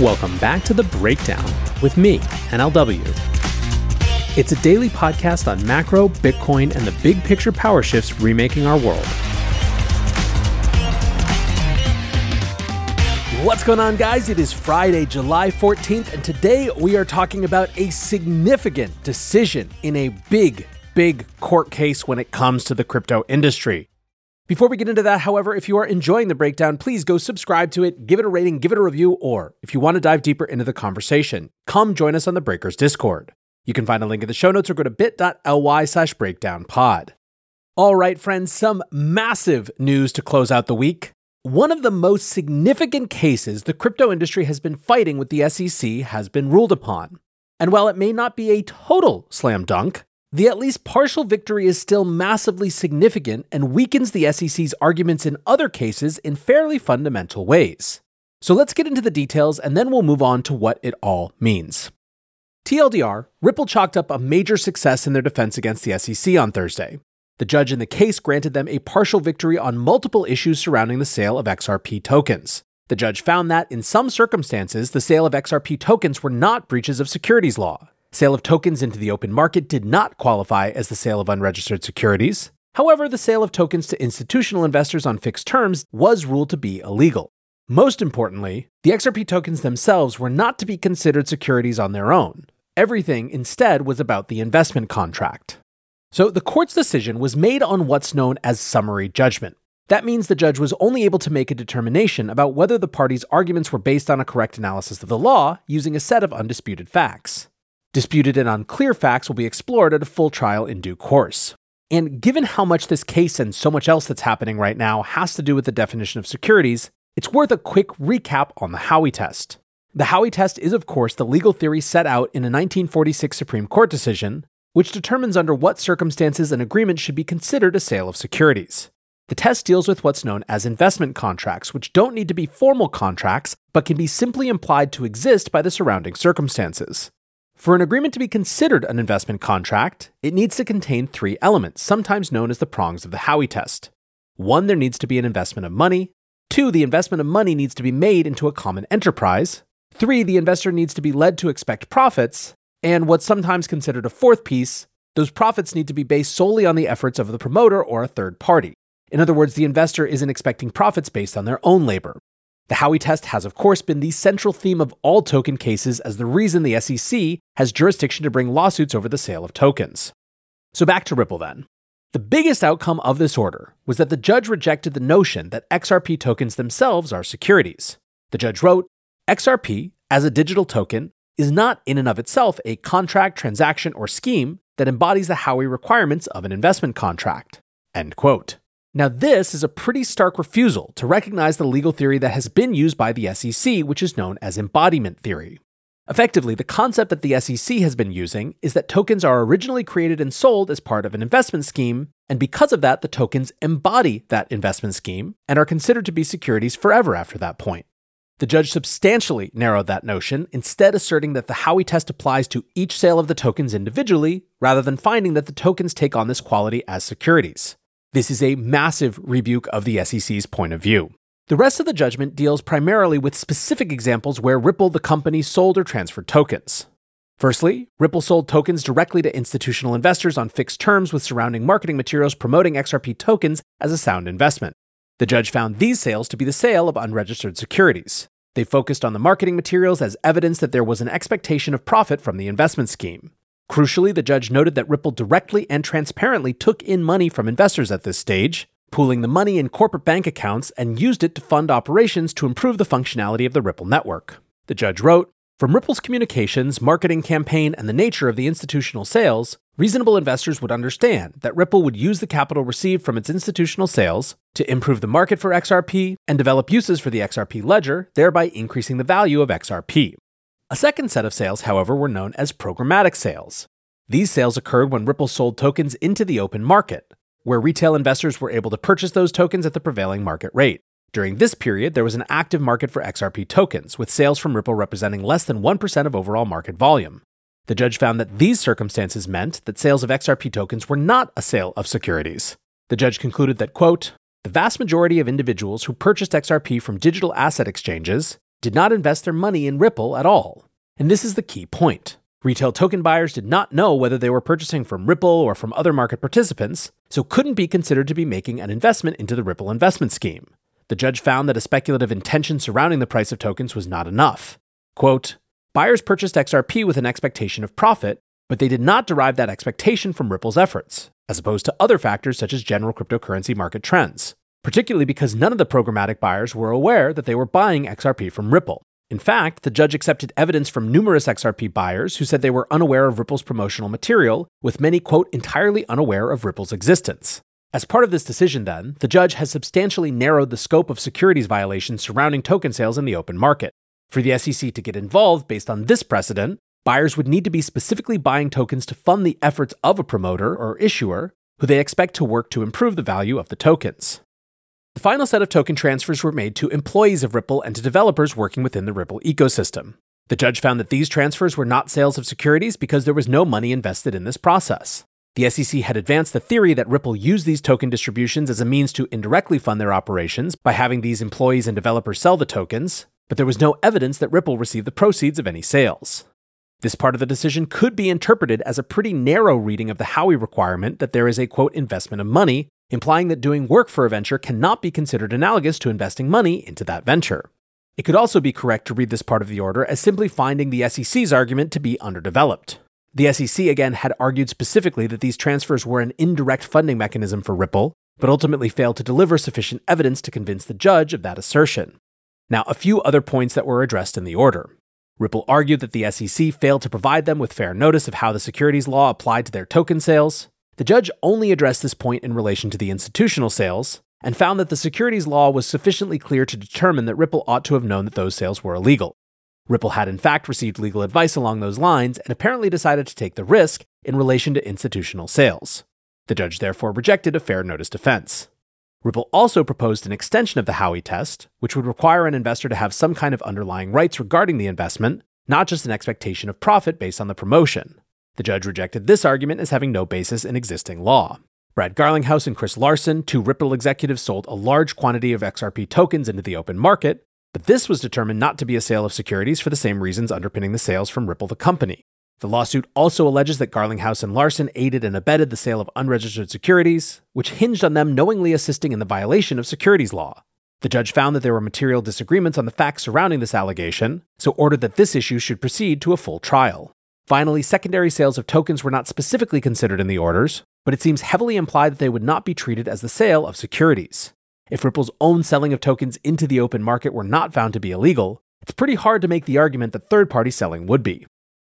Welcome back to The Breakdown with me, NLW. It's a daily podcast on macro, Bitcoin, and the big picture power shifts remaking our world. What's going on, guys? It is Friday, July 14th, and today we are talking about a significant decision in a big, big court case when it comes to the crypto industry. Before we get into that, however, if you are enjoying the breakdown, please go subscribe to it, give it a rating, give it a review, or if you want to dive deeper into the conversation, come join us on the Breakers Discord. You can find a link in the show notes or go to bit.ly slash breakdownpod. All right, friends, some massive news to close out the week. One of the most significant cases the crypto industry has been fighting with the SEC has been ruled upon. And while it may not be a total slam dunk, the at least partial victory is still massively significant and weakens the SEC's arguments in other cases in fairly fundamental ways. So let's get into the details and then we'll move on to what it all means. TLDR, Ripple chalked up a major success in their defense against the SEC on Thursday. The judge in the case granted them a partial victory on multiple issues surrounding the sale of XRP tokens. The judge found that, in some circumstances, the sale of XRP tokens were not breaches of securities law. Sale of tokens into the open market did not qualify as the sale of unregistered securities. However, the sale of tokens to institutional investors on fixed terms was ruled to be illegal. Most importantly, the XRP tokens themselves were not to be considered securities on their own. Everything instead was about the investment contract. So the court's decision was made on what's known as summary judgment. That means the judge was only able to make a determination about whether the parties' arguments were based on a correct analysis of the law using a set of undisputed facts. Disputed and unclear facts will be explored at a full trial in due course. And given how much this case and so much else that's happening right now has to do with the definition of securities, it's worth a quick recap on the Howey test. The Howey test is, of course, the legal theory set out in a 1946 Supreme Court decision, which determines under what circumstances an agreement should be considered a sale of securities. The test deals with what's known as investment contracts, which don't need to be formal contracts, but can be simply implied to exist by the surrounding circumstances. For an agreement to be considered an investment contract, it needs to contain three elements, sometimes known as the prongs of the Howey test. One, there needs to be an investment of money. Two, the investment of money needs to be made into a common enterprise. Three, the investor needs to be led to expect profits. And what's sometimes considered a fourth piece, those profits need to be based solely on the efforts of the promoter or a third party. In other words, the investor isn't expecting profits based on their own labor. The Howey test has, of course, been the central theme of all token cases as the reason the SEC has jurisdiction to bring lawsuits over the sale of tokens. So back to Ripple then. The biggest outcome of this order was that the judge rejected the notion that XRP tokens themselves are securities. The judge wrote XRP, as a digital token, is not in and of itself a contract, transaction, or scheme that embodies the Howey requirements of an investment contract. End quote. Now, this is a pretty stark refusal to recognize the legal theory that has been used by the SEC, which is known as embodiment theory. Effectively, the concept that the SEC has been using is that tokens are originally created and sold as part of an investment scheme, and because of that, the tokens embody that investment scheme and are considered to be securities forever after that point. The judge substantially narrowed that notion, instead asserting that the Howey test applies to each sale of the tokens individually, rather than finding that the tokens take on this quality as securities. This is a massive rebuke of the SEC's point of view. The rest of the judgment deals primarily with specific examples where Ripple, the company, sold or transferred tokens. Firstly, Ripple sold tokens directly to institutional investors on fixed terms with surrounding marketing materials promoting XRP tokens as a sound investment. The judge found these sales to be the sale of unregistered securities. They focused on the marketing materials as evidence that there was an expectation of profit from the investment scheme. Crucially, the judge noted that Ripple directly and transparently took in money from investors at this stage, pooling the money in corporate bank accounts and used it to fund operations to improve the functionality of the Ripple network. The judge wrote From Ripple's communications, marketing campaign, and the nature of the institutional sales, reasonable investors would understand that Ripple would use the capital received from its institutional sales to improve the market for XRP and develop uses for the XRP ledger, thereby increasing the value of XRP. A second set of sales, however, were known as programmatic sales. These sales occurred when Ripple sold tokens into the open market, where retail investors were able to purchase those tokens at the prevailing market rate. During this period, there was an active market for XRP tokens, with sales from Ripple representing less than 1% of overall market volume. The judge found that these circumstances meant that sales of XRP tokens were not a sale of securities. The judge concluded that, quote, the vast majority of individuals who purchased XRP from digital asset exchanges, did not invest their money in Ripple at all. And this is the key point. Retail token buyers did not know whether they were purchasing from Ripple or from other market participants, so couldn't be considered to be making an investment into the Ripple investment scheme. The judge found that a speculative intention surrounding the price of tokens was not enough. Quote, Buyers purchased XRP with an expectation of profit, but they did not derive that expectation from Ripple's efforts, as opposed to other factors such as general cryptocurrency market trends, particularly because none of the programmatic buyers were aware that they were buying XRP from Ripple. In fact, the judge accepted evidence from numerous XRP buyers who said they were unaware of Ripple's promotional material, with many, quote, entirely unaware of Ripple's existence. As part of this decision, then, the judge has substantially narrowed the scope of securities violations surrounding token sales in the open market. For the SEC to get involved based on this precedent, buyers would need to be specifically buying tokens to fund the efforts of a promoter or issuer who they expect to work to improve the value of the tokens. The final set of token transfers were made to employees of Ripple and to developers working within the Ripple ecosystem. The judge found that these transfers were not sales of securities because there was no money invested in this process. The SEC had advanced the theory that Ripple used these token distributions as a means to indirectly fund their operations by having these employees and developers sell the tokens, but there was no evidence that Ripple received the proceeds of any sales. This part of the decision could be interpreted as a pretty narrow reading of the Howey requirement that there is a quote investment of money implying that doing work for a venture cannot be considered analogous to investing money into that venture. It could also be correct to read this part of the order as simply finding the SEC's argument to be underdeveloped. The SEC again had argued specifically that these transfers were an indirect funding mechanism for Ripple, but ultimately failed to deliver sufficient evidence to convince the judge of that assertion. Now, a few other points that were addressed in the order. Ripple argued that the SEC failed to provide them with fair notice of how the securities law applied to their token sales. The judge only addressed this point in relation to the institutional sales and found that the securities law was sufficiently clear to determine that Ripple ought to have known that those sales were illegal. Ripple had in fact received legal advice along those lines and apparently decided to take the risk in relation to institutional sales. The judge therefore rejected a fair notice defense. Ripple also proposed an extension of the Howey test, which would require an investor to have some kind of underlying rights regarding the investment, not just an expectation of profit based on the promotion. The judge rejected this argument as having no basis in existing law. Brad Garlinghouse and Chris Larsen, two Ripple executives, sold a large quantity of XRP tokens into the open market, but this was determined not to be a sale of securities for the same reasons underpinning the sales from Ripple the company. The lawsuit also alleges that Garlinghouse and Larsen aided and abetted the sale of unregistered securities, which hinged on them knowingly assisting in the violation of securities law. The judge found that there were material disagreements on the facts surrounding this allegation, so ordered that this issue should proceed to a full trial. Finally, secondary sales of tokens were not specifically considered in the orders, but it seems heavily implied that they would not be treated as the sale of securities. If Ripple's own selling of tokens into the open market were not found to be illegal, it's pretty hard to make the argument that third party selling would be.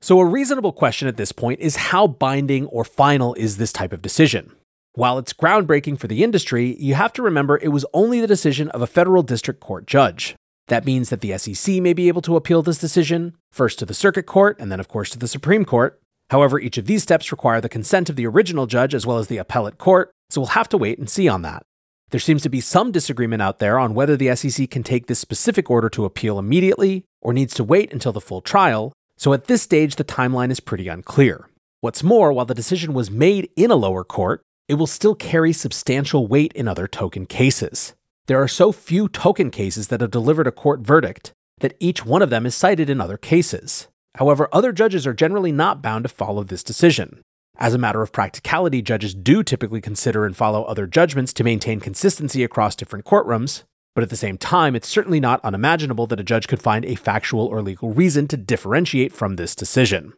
So, a reasonable question at this point is how binding or final is this type of decision? While it's groundbreaking for the industry, you have to remember it was only the decision of a federal district court judge. That means that the SEC may be able to appeal this decision, first to the circuit court and then, of course, to the Supreme Court. However, each of these steps require the consent of the original judge as well as the appellate court, so we'll have to wait and see on that. There seems to be some disagreement out there on whether the SEC can take this specific order to appeal immediately or needs to wait until the full trial, so at this stage, the timeline is pretty unclear. What's more, while the decision was made in a lower court, it will still carry substantial weight in other token cases. There are so few token cases that have delivered a court verdict that each one of them is cited in other cases. However, other judges are generally not bound to follow this decision. As a matter of practicality, judges do typically consider and follow other judgments to maintain consistency across different courtrooms, but at the same time, it's certainly not unimaginable that a judge could find a factual or legal reason to differentiate from this decision.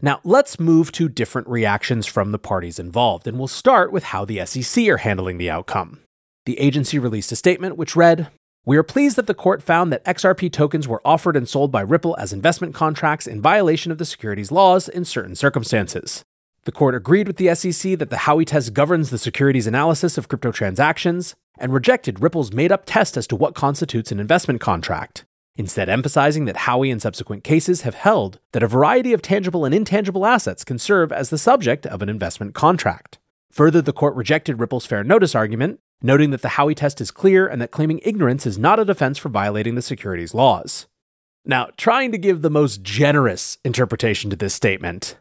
Now, let's move to different reactions from the parties involved, and we'll start with how the SEC are handling the outcome the agency released a statement which read We are pleased that the court found that XRP tokens were offered and sold by Ripple as investment contracts in violation of the securities laws in certain circumstances. The court agreed with the SEC that the Howey test governs the securities analysis of crypto transactions and rejected Ripple's made up test as to what constitutes an investment contract, instead, emphasizing that Howey and subsequent cases have held that a variety of tangible and intangible assets can serve as the subject of an investment contract. Further, the court rejected Ripple's fair notice argument noting that the Howey test is clear and that claiming ignorance is not a defense for violating the securities laws. Now, trying to give the most generous interpretation to this statement,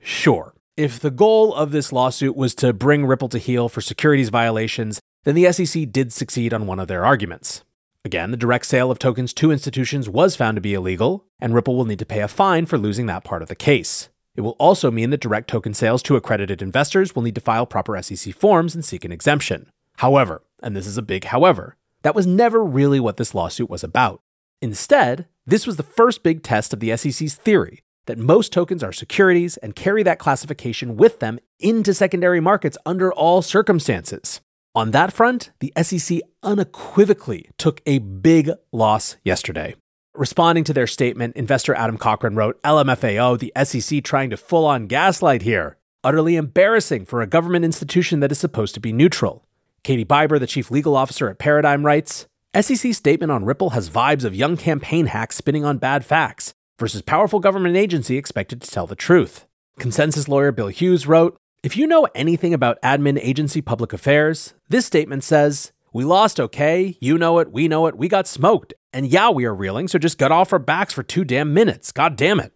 sure. If the goal of this lawsuit was to bring Ripple to heel for securities violations, then the SEC did succeed on one of their arguments. Again, the direct sale of tokens to institutions was found to be illegal, and Ripple will need to pay a fine for losing that part of the case. It will also mean that direct token sales to accredited investors will need to file proper SEC forms and seek an exemption. However, and this is a big however, that was never really what this lawsuit was about. Instead, this was the first big test of the SEC's theory that most tokens are securities and carry that classification with them into secondary markets under all circumstances. On that front, the SEC unequivocally took a big loss yesterday. Responding to their statement, investor Adam Cochran wrote LMFAO, the SEC trying to full on gaslight here. Utterly embarrassing for a government institution that is supposed to be neutral. Katie Biber, the chief legal officer at Paradigm, writes SEC statement on Ripple has vibes of young campaign hacks spinning on bad facts versus powerful government agency expected to tell the truth. ConsenSys lawyer Bill Hughes wrote If you know anything about admin agency public affairs, this statement says, We lost okay, you know it, we know it, we got smoked. And yeah, we are reeling, so just got off our backs for two damn minutes. God damn it.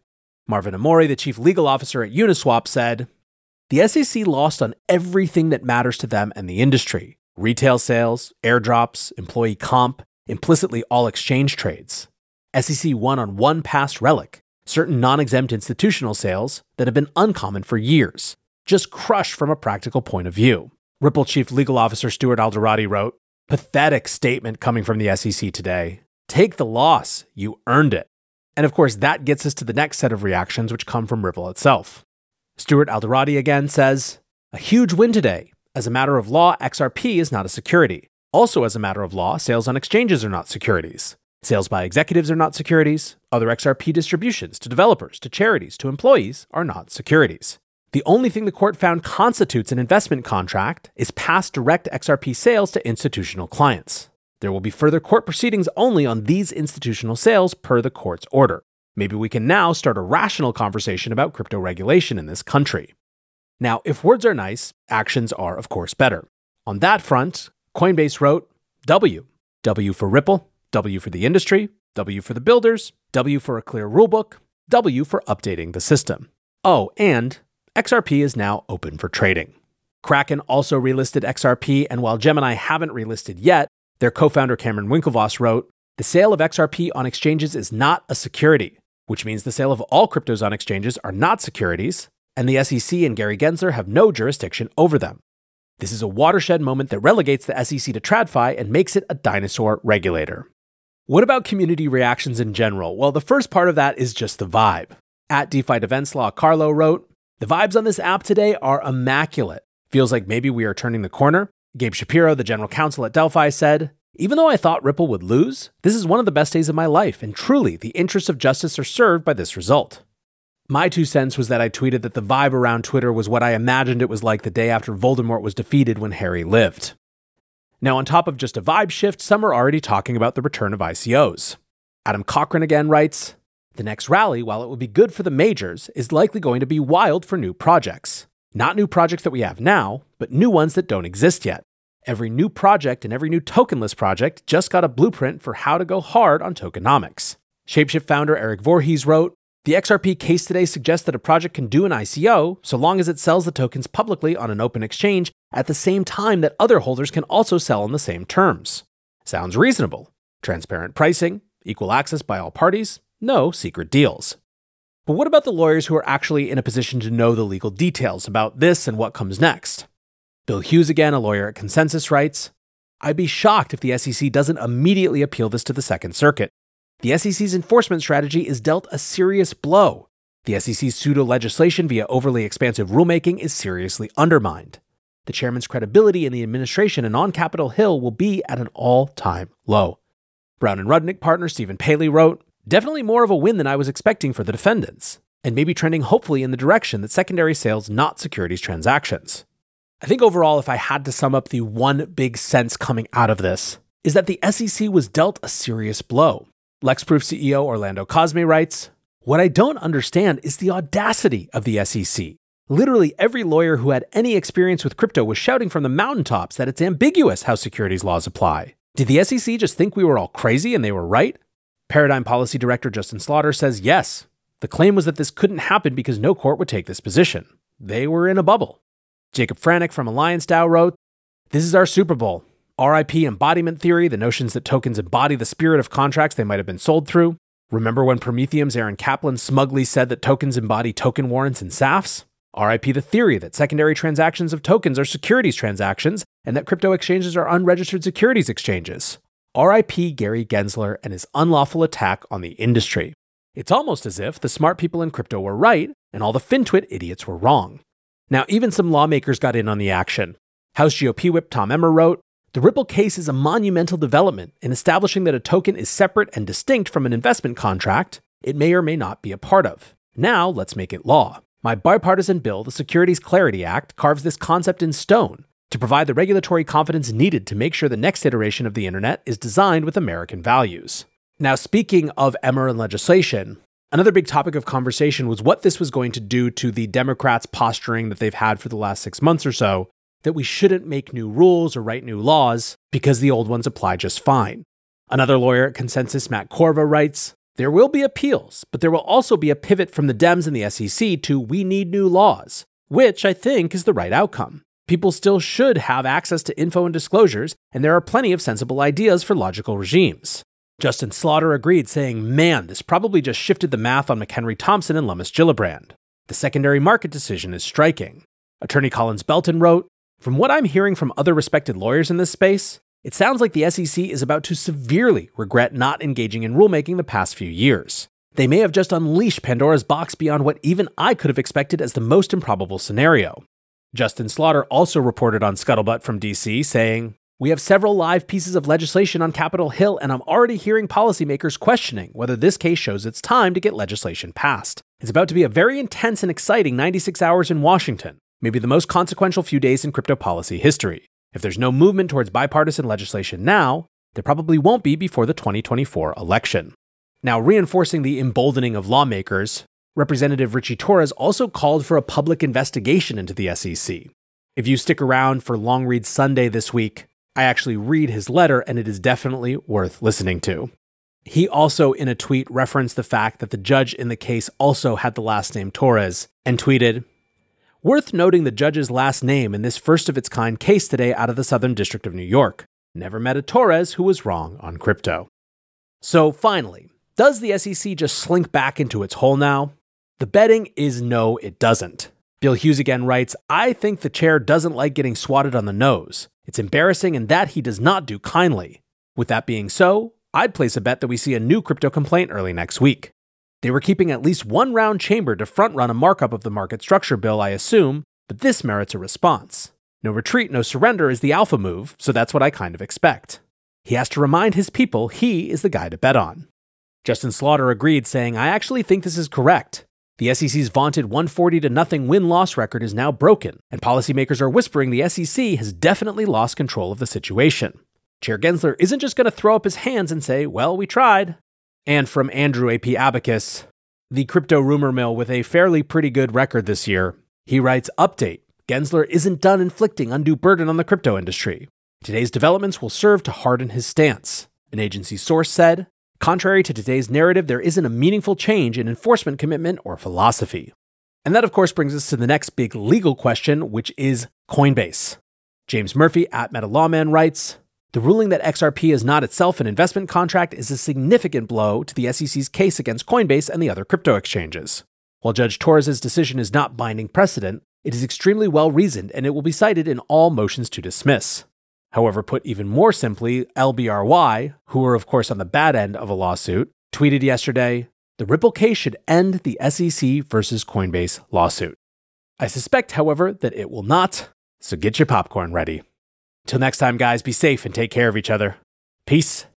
Marvin Ammori, the chief legal officer at Uniswap, said, the SEC lost on everything that matters to them and the industry retail sales, airdrops, employee comp, implicitly all exchange trades. SEC won on one past relic, certain non exempt institutional sales that have been uncommon for years, just crushed from a practical point of view. Ripple Chief Legal Officer Stuart Alderoty wrote Pathetic statement coming from the SEC today. Take the loss, you earned it. And of course, that gets us to the next set of reactions, which come from Ripple itself. Stuart Alderoty again says, A huge win today. As a matter of law, XRP is not a security. Also, as a matter of law, sales on exchanges are not securities. Sales by executives are not securities. Other XRP distributions to developers, to charities, to employees are not securities. The only thing the court found constitutes an investment contract is past direct XRP sales to institutional clients. There will be further court proceedings only on these institutional sales per the court's order. Maybe we can now start a rational conversation about crypto regulation in this country. Now, if words are nice, actions are, of course, better. On that front, Coinbase wrote W. W for Ripple, W for the industry, W for the builders, W for a clear rulebook, W for updating the system. Oh, and XRP is now open for trading. Kraken also relisted XRP, and while Gemini haven't relisted yet, their co founder Cameron Winklevoss wrote The sale of XRP on exchanges is not a security which means the sale of all cryptos on exchanges are not securities, and the SEC and Gary Gensler have no jurisdiction over them. This is a watershed moment that relegates the SEC to TradFi and makes it a dinosaur regulator. What about community reactions in general? Well, the first part of that is just the vibe. At DeFi Defense Law, Carlo wrote, The vibes on this app today are immaculate. Feels like maybe we are turning the corner. Gabe Shapiro, the general counsel at Delphi, said, even though I thought Ripple would lose, this is one of the best days of my life, and truly, the interests of justice are served by this result. My two cents was that I tweeted that the vibe around Twitter was what I imagined it was like the day after Voldemort was defeated when Harry lived. Now, on top of just a vibe shift, some are already talking about the return of ICOs. Adam Cochran again writes The next rally, while it will be good for the majors, is likely going to be wild for new projects. Not new projects that we have now, but new ones that don't exist yet. Every new project and every new tokenless project just got a blueprint for how to go hard on tokenomics. Shapeshift founder Eric Voorhees wrote, the XRP case today suggests that a project can do an ICO so long as it sells the tokens publicly on an open exchange at the same time that other holders can also sell on the same terms. Sounds reasonable. Transparent pricing, equal access by all parties, no secret deals. But what about the lawyers who are actually in a position to know the legal details about this and what comes next? Bill Hughes, again, a lawyer at ConsenSys, writes I'd be shocked if the SEC doesn't immediately appeal this to the Second Circuit. The SEC's enforcement strategy is dealt a serious blow. The SEC's pseudo legislation via overly expansive rulemaking is seriously undermined. The chairman's credibility in the administration and on Capitol Hill will be at an all time low. Brown and Rudnick partner Stephen Palley wrote, Definitely more of a win than I was expecting for the defendants, and maybe trending hopefully in the direction that secondary sales not securities transactions. I think overall, if I had to sum up the one big sense coming out of this, is that the SEC was dealt a serious blow. LexProof CEO Orlando Cosme writes What I don't understand is the audacity of the SEC. Literally every lawyer who had any experience with crypto was shouting from the mountaintops that it's ambiguous how securities laws apply. Did the SEC just think we were all crazy and they were right? Paradigm Policy Director Justin Slaughter says yes. The claim was that this couldn't happen because no court would take this position. They were in a bubble. Jacob Franek from Alliance DAO wrote, This is our Super Bowl. RIP embodiment theory, the notions that tokens embody the spirit of contracts they might have been sold through. Remember when Prometheum's Aaron Kaplan smugly said that tokens embody token warrants and SAFs? RIP the theory that secondary transactions of tokens are securities transactions and that crypto exchanges are unregistered securities exchanges. RIP Gary Gensler and his unlawful attack on the industry. It's almost as if the smart people in crypto were right and all the FinTwit idiots were wrong. Now, even some lawmakers got in on the action. House GOP whip Tom Emmer wrote The Ripple case is a monumental development in establishing that a token is separate and distinct from an investment contract it may or may not be a part of. Now, let's make it law. My bipartisan bill, the Securities Clarity Act, carves this concept in stone to provide the regulatory confidence needed to make sure the next iteration of the internet is designed with American values. Now, speaking of Emmer and legislation, another big topic of conversation was what this was going to do to the Democrats' posturing that they've had for the last six months or so that we shouldn't make new rules or write new laws because the old ones apply just fine. Another lawyer at ConsenSys, Matt Corva, writes There will be appeals, but there will also be a pivot from the Dems and the SEC to we need new laws, which I think is the right outcome. People still should have access to info and disclosures, and there are plenty of sensible ideas for logical regimes. Justin Slaughter agreed, saying, Man, this probably just shifted the math on McHenry Thompson and Lummis Gillibrand. The secondary market decision is striking. Attorney Collins Belton wrote, From what I'm hearing from other respected lawyers in this space, it sounds like the SEC is about to severely regret not engaging in rulemaking the past few years. They may have just unleashed Pandora's box beyond what even I could have expected as the most improbable scenario. Justin Slaughter also reported on Scuttlebutt from DC, saying, we have several live pieces of legislation on Capitol Hill, and I'm already hearing policymakers questioning whether this case shows it's time to get legislation passed. It's about to be a very intense and exciting 96 hours in Washington, maybe the most consequential few days in crypto policy history. If there's no movement towards bipartisan legislation now, there probably won't be before the 2024 election. Now, reinforcing the emboldening of lawmakers, Representative Richie Torres also called for a public investigation into the SEC. If you stick around for Long Read Sunday this week, I actually read his letter, and it is definitely worth listening to. He also, in a tweet, referenced the fact that the judge in the case also had the last name Torres and tweeted, Worth noting the judge's last name in this first of its kind case today out of the Southern District of New York. Never met a Torres who was wrong on crypto. So finally, does the SEC just slink back into its hole now? The betting is no, it doesn't. Bill Hughes again writes I think the chair doesn't like getting swatted on the nose. It's embarrassing, and that he does not do kindly. With that being so, I'd place a bet that we see a new crypto complaint early next week. They were keeping at least one round chamber to front run a markup of the market structure bill, I assume, but this merits a response. No retreat, no surrender is the alpha move, so that's what I kind of expect. He has to remind his people he is the guy to bet on. Justin Slaughter agreed, saying, I actually think this is correct. The SEC's vaunted 140 to nothing win loss record is now broken, and policymakers are whispering the SEC has definitely lost control of the situation. Chair Gensler isn't just going to throw up his hands and say, Well, we tried. And from Andrew AP Abacus, the crypto rumor mill with a fairly pretty good record this year, he writes Update Gensler isn't done inflicting undue burden on the crypto industry. Today's developments will serve to harden his stance. An agency source said, Contrary to today's narrative, there isn't a meaningful change in enforcement commitment or philosophy. And that, of course, brings us to the next big legal question, which is Coinbase. James Murphy at MetaLawman writes The ruling that XRP is not itself an investment contract is a significant blow to the SEC's case against Coinbase and the other crypto exchanges. While Judge Torres' decision is not binding precedent, it is extremely well reasoned and it will be cited in all motions to dismiss. However, put even more simply, LBRY, who are of course on the bad end of a lawsuit, tweeted yesterday the Ripple case should end the SEC versus Coinbase lawsuit. I suspect, however, that it will not, so get your popcorn ready. Till next time, guys, be safe and take care of each other. Peace